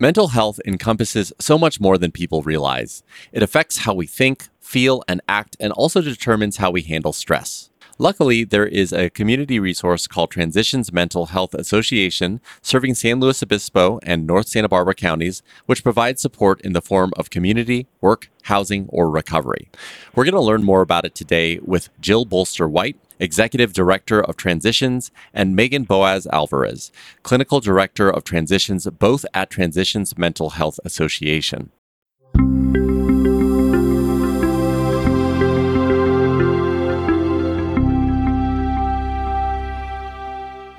Mental health encompasses so much more than people realize. It affects how we think, feel, and act, and also determines how we handle stress. Luckily, there is a community resource called Transitions Mental Health Association serving San Luis Obispo and North Santa Barbara counties, which provides support in the form of community, work, housing, or recovery. We're going to learn more about it today with Jill Bolster White, Executive Director of Transitions, and Megan Boaz Alvarez, Clinical Director of Transitions, both at Transitions Mental Health Association.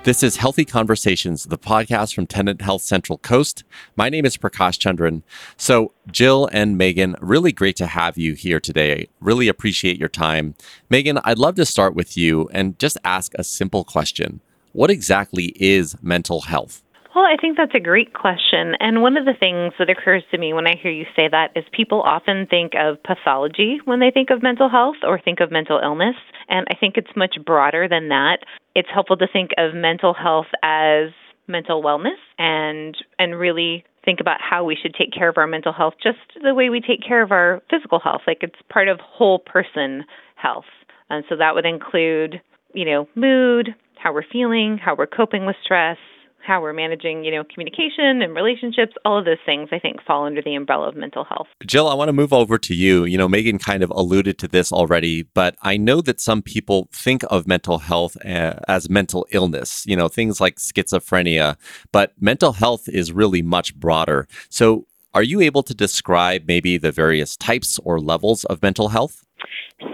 This is Healthy Conversations, the podcast from Tenet Health Central Coast. My name is Prakash Chandran. So, Jill and Megan, really great to have you here today. Really appreciate your time. Megan, I'd love to start with you and just ask a simple question What exactly is mental health? Well, I think that's a great question. And one of the things that occurs to me when I hear you say that is people often think of pathology when they think of mental health or think of mental illness. And I think it's much broader than that. It's helpful to think of mental health as mental wellness and and really think about how we should take care of our mental health just the way we take care of our physical health like it's part of whole person health and so that would include you know mood how we're feeling how we're coping with stress how we're managing, you know, communication and relationships, all of those things I think fall under the umbrella of mental health. Jill, I want to move over to you. You know, Megan kind of alluded to this already, but I know that some people think of mental health uh, as mental illness, you know, things like schizophrenia, but mental health is really much broader. So, are you able to describe maybe the various types or levels of mental health?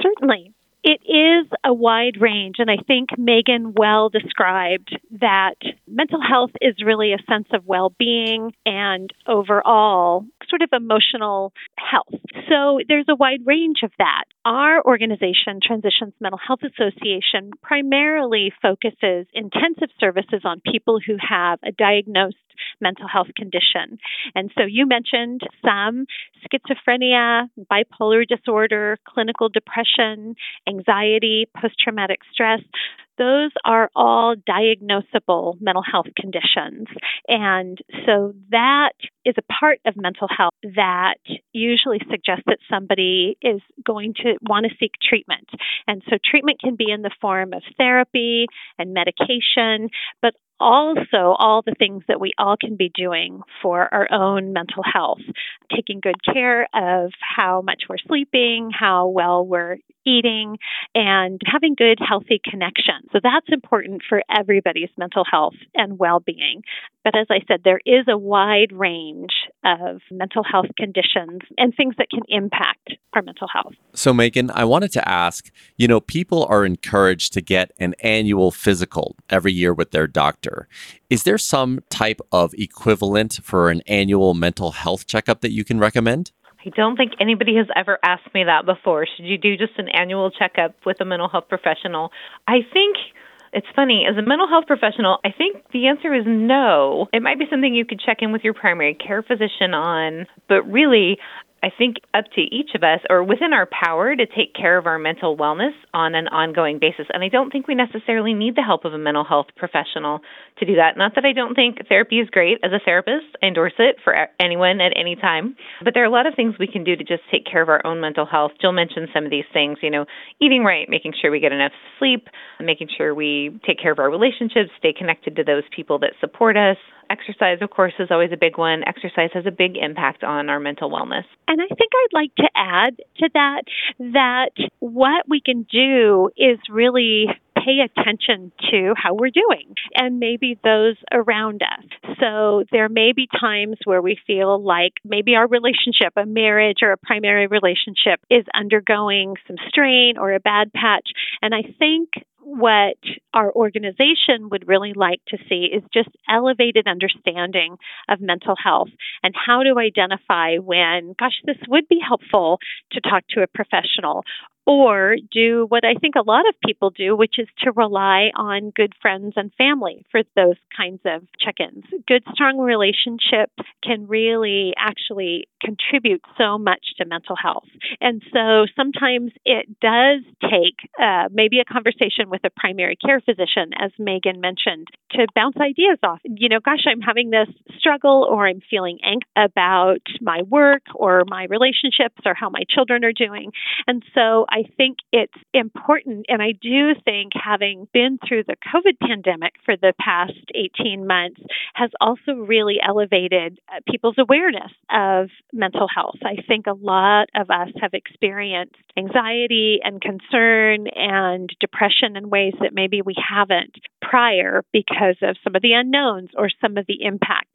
Certainly. It is a wide range, and I think Megan well described that mental health is really a sense of well being and overall sort of emotional health. So there's a wide range of that. Our organization, Transitions Mental Health Association, primarily focuses intensive services on people who have a diagnosed mental health condition. And so you mentioned some schizophrenia, bipolar disorder, clinical depression, anxiety, post traumatic stress those are all diagnosable mental health conditions. And so that is a part of mental health that usually suggests that somebody is going to want to seek treatment. And so treatment can be in the form of therapy and medication, but also all the things that we all can be doing for our own mental health, taking good care of how much we're sleeping, how well we're eating, and having good, healthy connections. So that's important for everybody's mental health and well being. But as I said, there is a wide range of mental health conditions and things that can impact our mental health. So, Megan, I wanted to ask you know, people are encouraged to get an annual physical every year with their doctor. Is there some type of equivalent for an annual mental health checkup that you can recommend? I don't think anybody has ever asked me that before. Should you do just an annual checkup with a mental health professional? I think it's funny, as a mental health professional, I think the answer is no. It might be something you could check in with your primary care physician on, but really, I think up to each of us or within our power to take care of our mental wellness on an ongoing basis. And I don't think we necessarily need the help of a mental health professional to do that. Not that I don't think therapy is great as a therapist, I endorse it for anyone at any time. But there are a lot of things we can do to just take care of our own mental health. Jill mentioned some of these things, you know, eating right, making sure we get enough sleep, making sure we take care of our relationships, stay connected to those people that support us, Exercise, of course, is always a big one. Exercise has a big impact on our mental wellness. And I think I'd like to add to that that what we can do is really pay attention to how we're doing and maybe those around us. So there may be times where we feel like maybe our relationship, a marriage or a primary relationship, is undergoing some strain or a bad patch. And I think what our organization would really like to see is just elevated understanding of mental health and how to identify when, gosh, this would be helpful to talk to a professional or do what I think a lot of people do, which is to rely on good friends and family for those kinds of check ins. Good, strong relationships can really actually contribute so much to mental health. And so sometimes it does take uh, maybe a conversation with a primary care physician, as Megan mentioned, to bounce ideas off. You know, gosh, I'm having this struggle, or I'm feeling angst about my work or my relationships or how my children are doing. And so I think it's important. And I do think having been through the COVID pandemic for the past 18 months has also really elevated uh, people's awareness of mental health. I think a lot of us have experienced anxiety and concern and depression in ways that maybe we haven't prior because of some of the unknowns or some of the impacts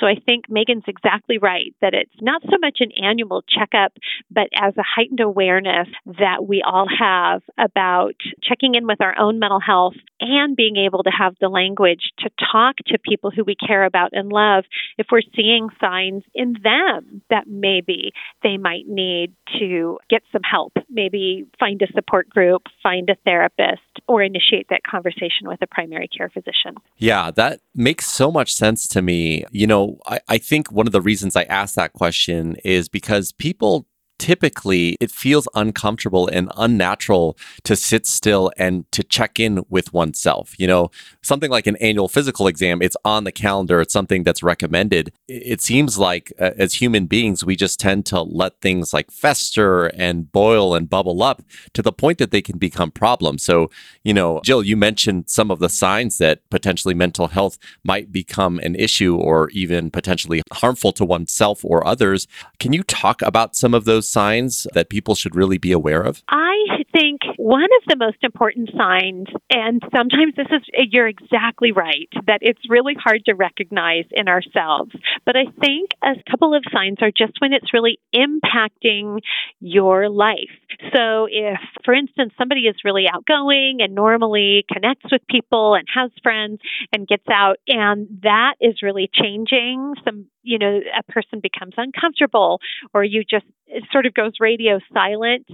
so I think Megan's exactly right that it's not so much an annual checkup, but as a heightened awareness that we all have about checking in with our own mental health and being able to have the language to talk to people who we care about and love if we're seeing signs in them that maybe they might need to get some help, maybe find a support group, find a therapist, or initiate that conversation with a primary care physician. Yeah, that makes so much sense to me. You know, I, I think one of the reasons I asked that question is because people typically it feels uncomfortable and unnatural to sit still and to check in with oneself. You know, something like an annual physical exam, it's on the calendar, it's something that's recommended. It seems like uh, as human beings, we just tend to let things like fester and boil and bubble up to the point that they can become problems. So, you know, Jill, you mentioned some of the signs that potentially mental health might become an issue or even potentially harmful to oneself or others. Can you talk about some of those signs that people should really be aware of? I think one of the most important signs, and sometimes this is, you're exactly right, that it's really hard to recognize in ourselves. But I think a couple of signs are just when it's really impacting your life. So if, for instance, somebody is really outgoing and normally connects with people and has friends and gets out, and that is really changing, some you know, a person becomes uncomfortable or you just sort of goes radio silent,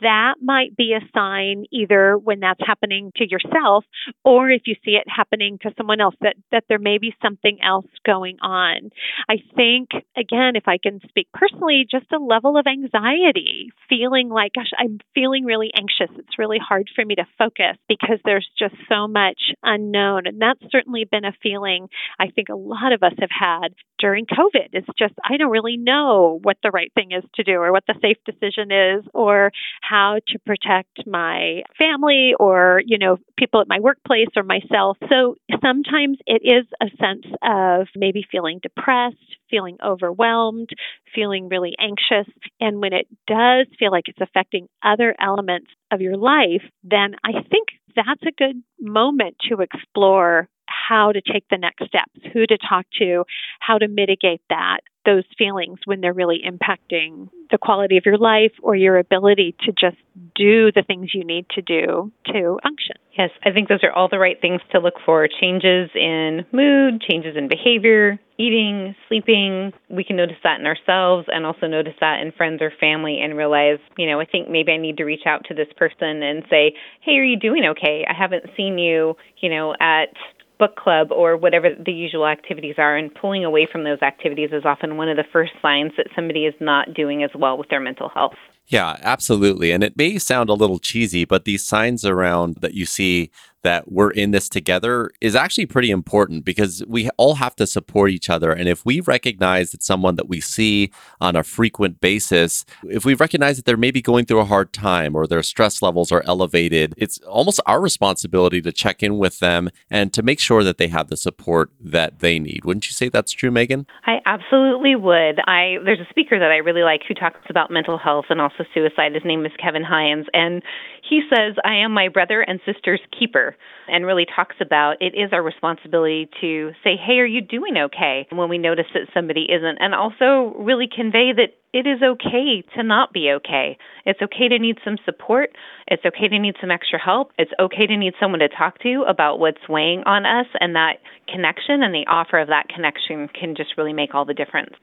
that might be a sign either when that's happening to yourself or if you see it happening to someone else that, that there may be something else going on. I think, again, if I can speak personally, just a level of anxiety, feeling like, gosh, I'm feeling really anxious. It's really hard for me to focus because there's just so much unknown. And that's certainly been a feeling I think a lot of us have had during COVID. It's just, I don't really know what the right thing is to do or what the safe decision is or how to protect my family or, you know, people at my workplace or myself. So sometimes it is a sense of maybe feeling depressed, feeling overwhelmed, feeling really anxious. And when it does feel like it's affecting other elements of your life, then I think that's a good moment to explore how to take the next steps, who to talk to, how to mitigate that, those feelings when they're really impacting the quality of your life or your ability to just do the things you need to do to function. Yes, I think those are all the right things to look for changes in mood, changes in behavior, eating, sleeping. We can notice that in ourselves and also notice that in friends or family and realize, you know, I think maybe I need to reach out to this person and say, hey, are you doing okay? I haven't seen you, you know, at book club or whatever the usual activities are, and pulling away from those activities is often one of the first signs that somebody is not doing as well with their mental health. Yeah, absolutely. And it may sound a little cheesy, but these signs around that you see that we're in this together is actually pretty important because we all have to support each other. And if we recognize that someone that we see on a frequent basis, if we recognize that they're maybe going through a hard time or their stress levels are elevated, it's almost our responsibility to check in with them and to make sure that they have the support that they need. Wouldn't you say that's true, Megan? I absolutely would. I there's a speaker that I really like who talks about mental health and also suicide. His name is Kevin Hines, and he says, "I am my brother and sister's keeper." and really talks about it is our responsibility to say, hey, are you doing okay when we notice that somebody isn't? And also really convey that it is okay to not be okay. It's okay to need some support. It's okay to need some extra help. It's okay to need someone to talk to about what's weighing on us, and that connection and the offer of that connection can just really make all the difference.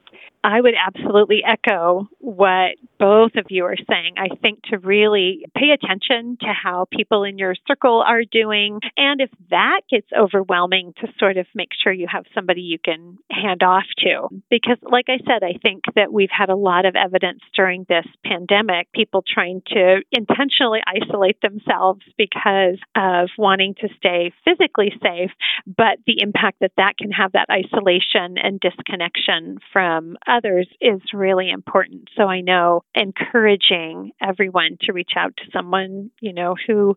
I would absolutely echo what both of you are saying. I think to really pay attention to how people in your circle are doing. And if that gets overwhelming, to sort of make sure you have somebody you can hand off to. Because, like I said, I think that we've had a lot of evidence during this pandemic, people trying to intentionally isolate themselves because of wanting to stay physically safe, but the impact that that can have, that isolation and disconnection from others, is really important. So I know encouraging everyone to reach out to someone, you know, who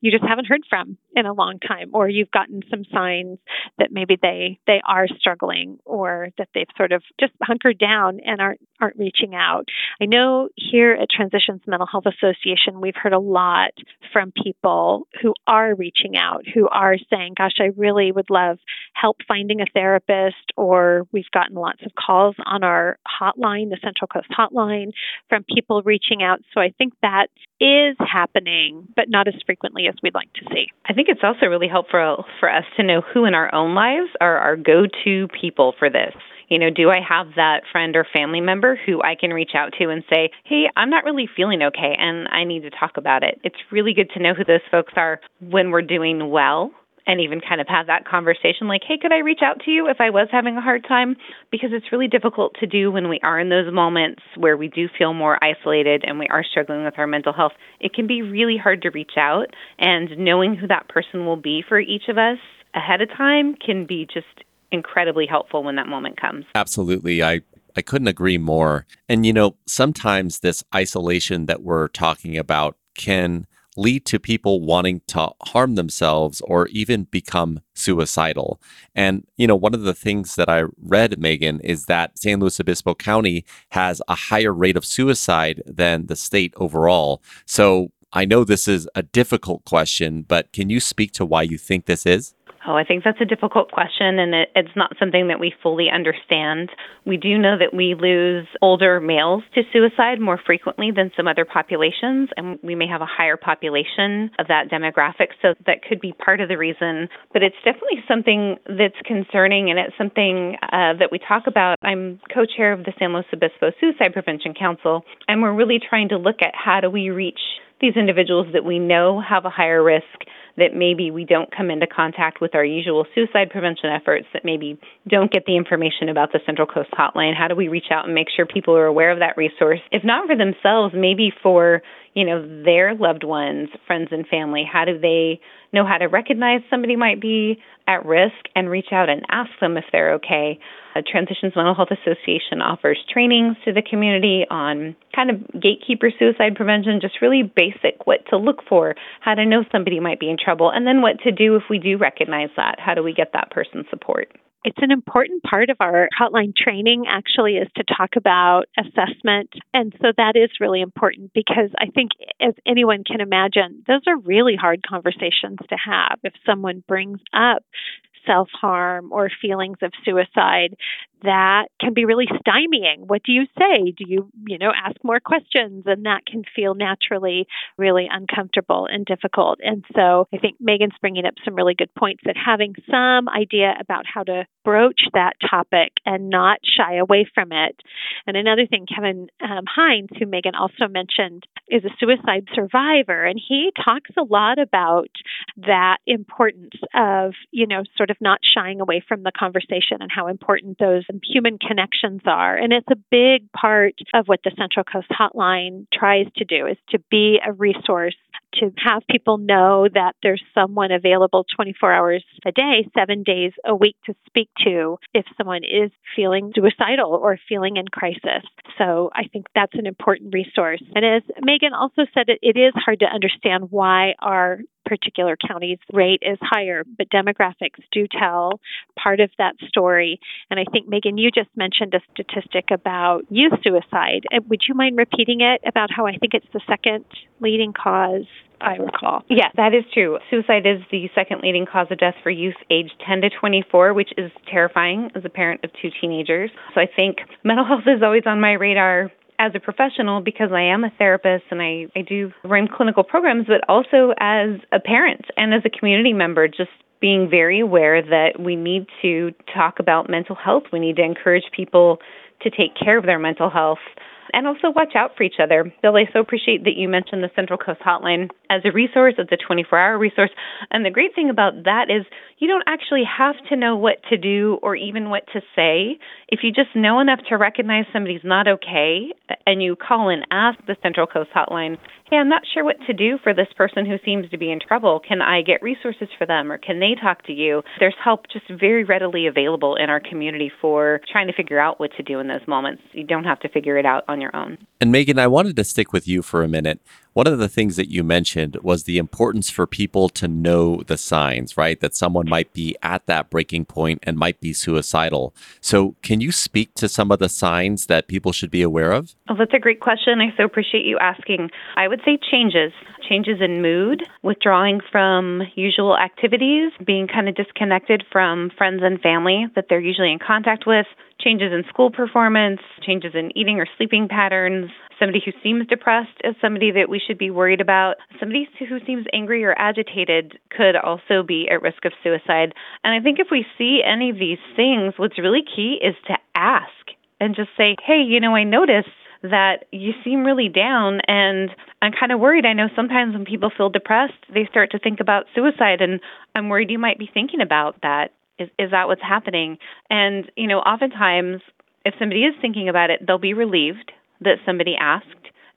you just haven't heard from in a long time, or you've gotten some signs that maybe they they are struggling or that they've sort of just hunkered down and aren't aren't reaching out. I know here at Transitions Mental Health Association, we've heard a lot from people who are reaching out, who are saying, Gosh, I really would love help finding a therapist, or we've gotten lots of calls on our hotline, the Central Coast hotline, from people reaching out. So I think that is happening, but not as frequently as we'd like to see. I think it's also really helpful for us to know who in our own lives are our go to people for this. You know, do I have that friend or family member who I can reach out to and say, hey, I'm not really feeling okay and I need to talk about it? It's really good to know who those folks are when we're doing well and even kind of have that conversation like, hey, could I reach out to you if I was having a hard time? Because it's really difficult to do when we are in those moments where we do feel more isolated and we are struggling with our mental health. It can be really hard to reach out, and knowing who that person will be for each of us ahead of time can be just incredibly helpful when that moment comes. Absolutely. I I couldn't agree more. And you know, sometimes this isolation that we're talking about can lead to people wanting to harm themselves or even become suicidal. And, you know, one of the things that I read, Megan, is that San Luis Obispo County has a higher rate of suicide than the state overall. So I know this is a difficult question, but can you speak to why you think this is? Oh, I think that's a difficult question, and it, it's not something that we fully understand. We do know that we lose older males to suicide more frequently than some other populations, and we may have a higher population of that demographic, so that could be part of the reason. But it's definitely something that's concerning, and it's something uh, that we talk about. I'm co chair of the San Luis Obispo Suicide Prevention Council, and we're really trying to look at how do we reach these individuals that we know have a higher risk that maybe we don't come into contact with our usual suicide prevention efforts, that maybe don't get the information about the Central Coast Hotline? How do we reach out and make sure people are aware of that resource? If not for themselves, maybe for you know their loved ones, friends and family. How do they know how to recognize somebody might be at risk and reach out and ask them if they're okay? Uh, Transitions Mental Health Association offers trainings to the community on kind of gatekeeper suicide prevention, just really basic what to look for, how to know somebody might be in trouble, and then what to do if we do recognize that. How do we get that person support? It's an important part of our hotline training, actually, is to talk about assessment. And so that is really important because I think, as anyone can imagine, those are really hard conversations to have. If someone brings up self harm or feelings of suicide, that can be really stymieing. What do you say? Do you, you know, ask more questions? And that can feel naturally really uncomfortable and difficult. And so I think Megan's bringing up some really good points that having some idea about how to broach that topic and not shy away from it. And another thing, Kevin um, Hines, who Megan also mentioned, is a suicide survivor. And he talks a lot about that importance of, you know, sort of not shying away from the conversation and how important those human connections are. And it's a big part of what the Central Coast Hotline tries to do is to be a resource to have people know that there's someone available 24 hours a day, seven days a week to speak to if someone is feeling suicidal or feeling in crisis. So I think that's an important resource. And as Megan also said, it, it is hard to understand why our particular county's rate is higher, but demographics do tell part of that story. And I think, Megan, you just mentioned a statistic about youth suicide. Uh, would you mind repeating it about how I think it's the second leading cause? I recall. Yeah, that is true. Suicide is the second leading cause of death for youth aged 10 to 24, which is terrifying as a parent of two teenagers. So I think mental health is always on my radar as a professional because I am a therapist and I, I do run clinical programs, but also as a parent and as a community member, just being very aware that we need to talk about mental health. We need to encourage people to take care of their mental health and also watch out for each other. Bill, I so appreciate that you mentioned the Central Coast Hotline as a resource. It's a 24 hour resource. And the great thing about that is you don't actually have to know what to do or even what to say. If you just know enough to recognize somebody's not okay and you call and ask the Central Coast Hotline, hey, I'm not sure what to do for this person who seems to be in trouble. Can I get resources for them or can they talk to you? There's help just very readily available in our community for trying to figure out what to do in those moments. You don't have to figure it out on your own. And Megan, I wanted to stick with you for a minute. One of the things that you mentioned was the importance for people to know the signs, right? That someone might be at that breaking point and might be suicidal. So, can you speak to some of the signs that people should be aware of? Oh, that's a great question. I so appreciate you asking. I would say changes changes in mood, withdrawing from usual activities, being kind of disconnected from friends and family that they're usually in contact with, changes in school performance, changes in eating or sleeping patterns. Somebody who seems depressed is somebody that we should be worried about. Somebody who seems angry or agitated could also be at risk of suicide. And I think if we see any of these things, what's really key is to ask and just say, hey, you know, I notice that you seem really down and I'm kind of worried. I know sometimes when people feel depressed, they start to think about suicide and I'm worried you might be thinking about that. Is is that what's happening? And you know, oftentimes if somebody is thinking about it, they'll be relieved that somebody asked.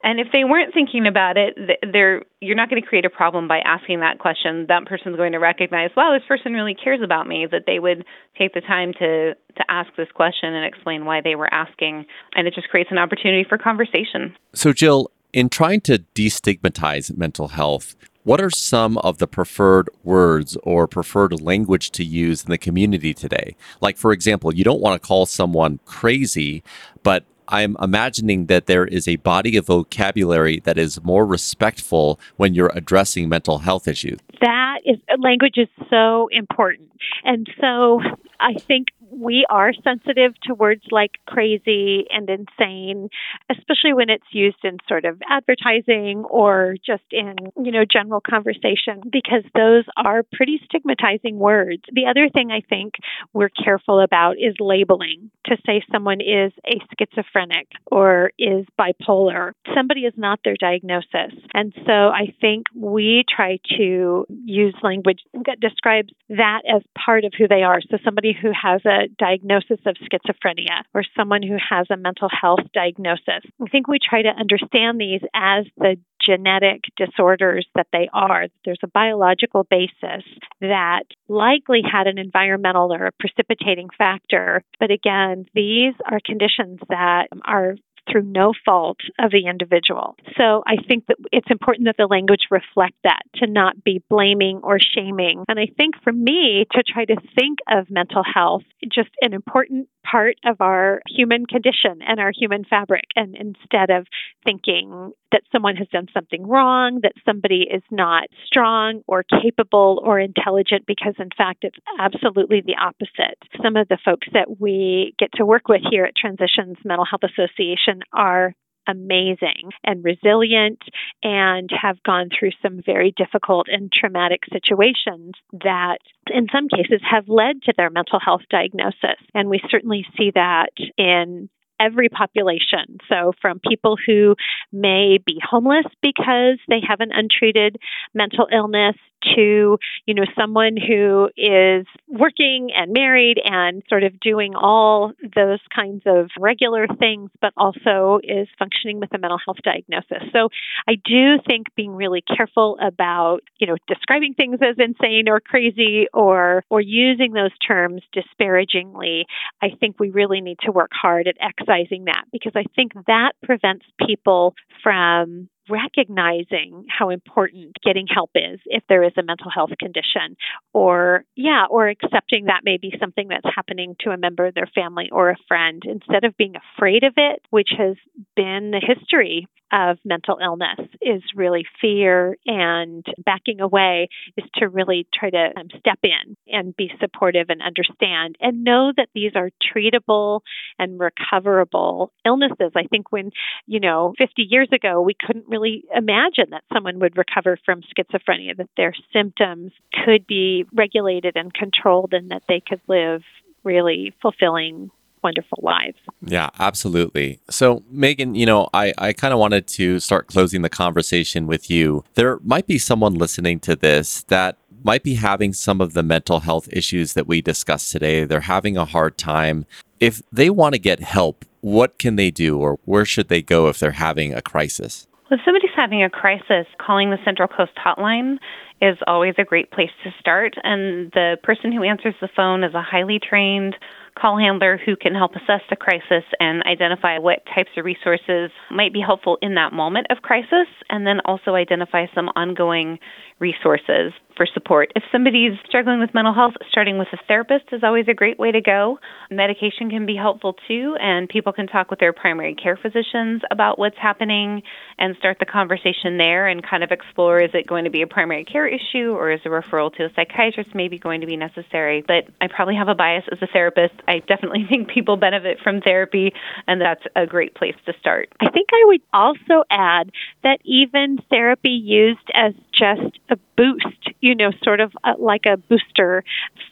And if they weren't thinking about it, they're you're not going to create a problem by asking that question. That person's going to recognize, wow, this person really cares about me. That they would take the time to to ask this question and explain why they were asking, and it just creates an opportunity for conversation. So, Jill, in trying to destigmatize mental health, what are some of the preferred words or preferred language to use in the community today? Like, for example, you don't want to call someone crazy, but I'm imagining that there is a body of vocabulary that is more respectful when you're addressing mental health issues. That is language is so important. And so I think we are sensitive to words like crazy and insane, especially when it's used in sort of advertising or just in, you know, general conversation, because those are pretty stigmatizing words. The other thing I think we're careful about is labeling to say someone is a schizophrenic or is bipolar. Somebody is not their diagnosis. And so I think we try to use language that describes that as part of who they are. So somebody who has a diagnosis of schizophrenia or someone who has a mental health diagnosis. I think we try to understand these as the genetic disorders that they are. There's a biological basis that likely had an environmental or a precipitating factor. But again, these are conditions that are through no fault of the individual. So I think that it's important that the language reflect that, to not be blaming or shaming. And I think for me to try to think of mental health just an important part of our human condition and our human fabric. And instead of thinking that someone has done something wrong, that somebody is not strong or capable or intelligent, because in fact, it's absolutely the opposite. Some of the folks that we get to work with here at Transitions Mental Health Association are amazing and resilient and have gone through some very difficult and traumatic situations that in some cases have led to their mental health diagnosis. And we certainly see that in every population. So, from people who may be homeless because they have an untreated mental illness to, you know, someone who is working and married and sort of doing all those kinds of regular things, but also is functioning with a mental health diagnosis. So I do think being really careful about, you know, describing things as insane or crazy or or using those terms disparagingly, I think we really need to work hard at excising that because I think that prevents people from recognizing how important getting help is if there is a mental health condition or yeah or accepting that may be something that's happening to a member of their family or a friend instead of being afraid of it which has been the history of mental illness is really fear and backing away is to really try to um, step in and be supportive and understand and know that these are treatable and recoverable illnesses. I think when you know 50 years ago we couldn't really imagine that someone would recover from schizophrenia, that their symptoms could be regulated and controlled, and that they could live really fulfilling wonderful lives. Yeah, absolutely. So, Megan, you know, I, I kind of wanted to start closing the conversation with you. There might be someone listening to this that might be having some of the mental health issues that we discussed today. They're having a hard time. If they want to get help, what can they do or where should they go if they're having a crisis? If somebody's having a crisis, calling the Central Coast Hotline is always a great place to start. And the person who answers the phone is a highly trained call handler who can help assess the crisis and identify what types of resources might be helpful in that moment of crisis, and then also identify some ongoing resources for support. If somebody's struggling with mental health, starting with a therapist is always a great way to go. Medication can be helpful too, and people can talk with their primary care physicians about what's happening and start the conversation there and kind of explore is it going to be a primary care issue or is a referral to a psychiatrist maybe going to be necessary. But I probably have a bias as a therapist. I definitely think people benefit from therapy, and that's a great place to start. I think I would also add that even therapy used as just a boost, you know, sort of uh, like a booster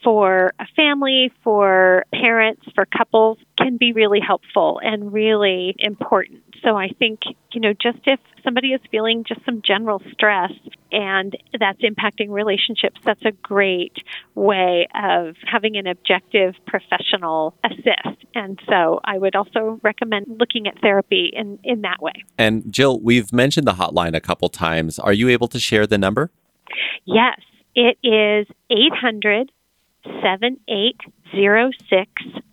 for a family, for parents, for couples, can be really helpful and really important. So I think, you know, just if somebody is feeling just some general stress and that's impacting relationships, that's a great way of having an objective professional assist. And so I would also recommend looking at therapy in, in that way. And Jill, we've mentioned the hotline a couple times. Are you able to share the number? Yes, it is 800 7806 07.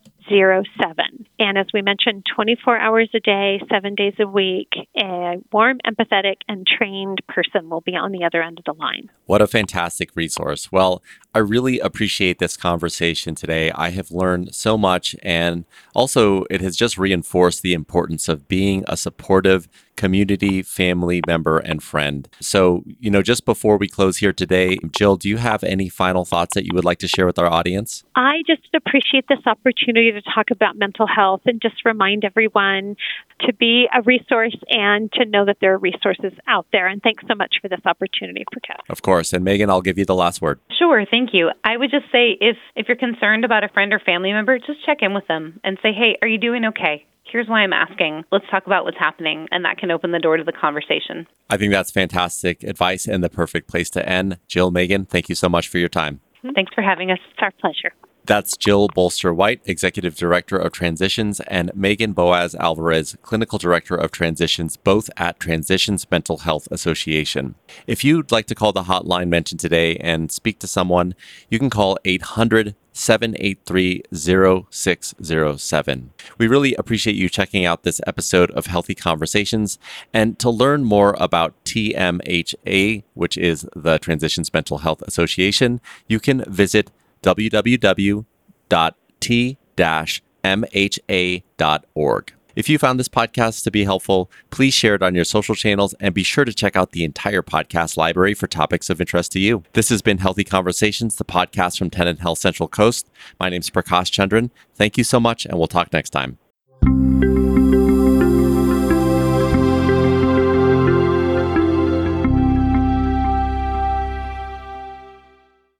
And as we mentioned, 24 hours a day, seven days a week, a warm, empathetic, and trained person will be on the other end of the line. What a fantastic resource. Well, I really appreciate this conversation today. I have learned so much, and also it has just reinforced the importance of being a supportive community, family member, and friend. So, you know, just before we close here today, Jill, do you have any final thoughts that you would like to share with our audience? I just appreciate this opportunity to talk about mental health and just remind everyone to be a resource and to know that there are resources out there. And thanks so much for this opportunity, Prakash. Of course. And Megan, I'll give you the last word. Sure, thank you. I would just say if if you're concerned about a friend or family member, just check in with them and say, "Hey, are you doing okay?" Here's why I'm asking. Let's talk about what's happening. And that can open the door to the conversation. I think that's fantastic advice and the perfect place to end. Jill, Megan, thank you so much for your time. Mm-hmm. Thanks for having us. It's our pleasure. That's Jill Bolster White, Executive Director of Transitions, and Megan Boaz Alvarez, Clinical Director of Transitions, both at Transitions Mental Health Association. If you'd like to call the hotline mentioned today and speak to someone, you can call 800 783 0607. We really appreciate you checking out this episode of Healthy Conversations. And to learn more about TMHA, which is the Transitions Mental Health Association, you can visit www.t-mha.org. If you found this podcast to be helpful, please share it on your social channels and be sure to check out the entire podcast library for topics of interest to you. This has been Healthy Conversations, the podcast from Tenet Health Central Coast. My name is Prakash Chandran. Thank you so much, and we'll talk next time.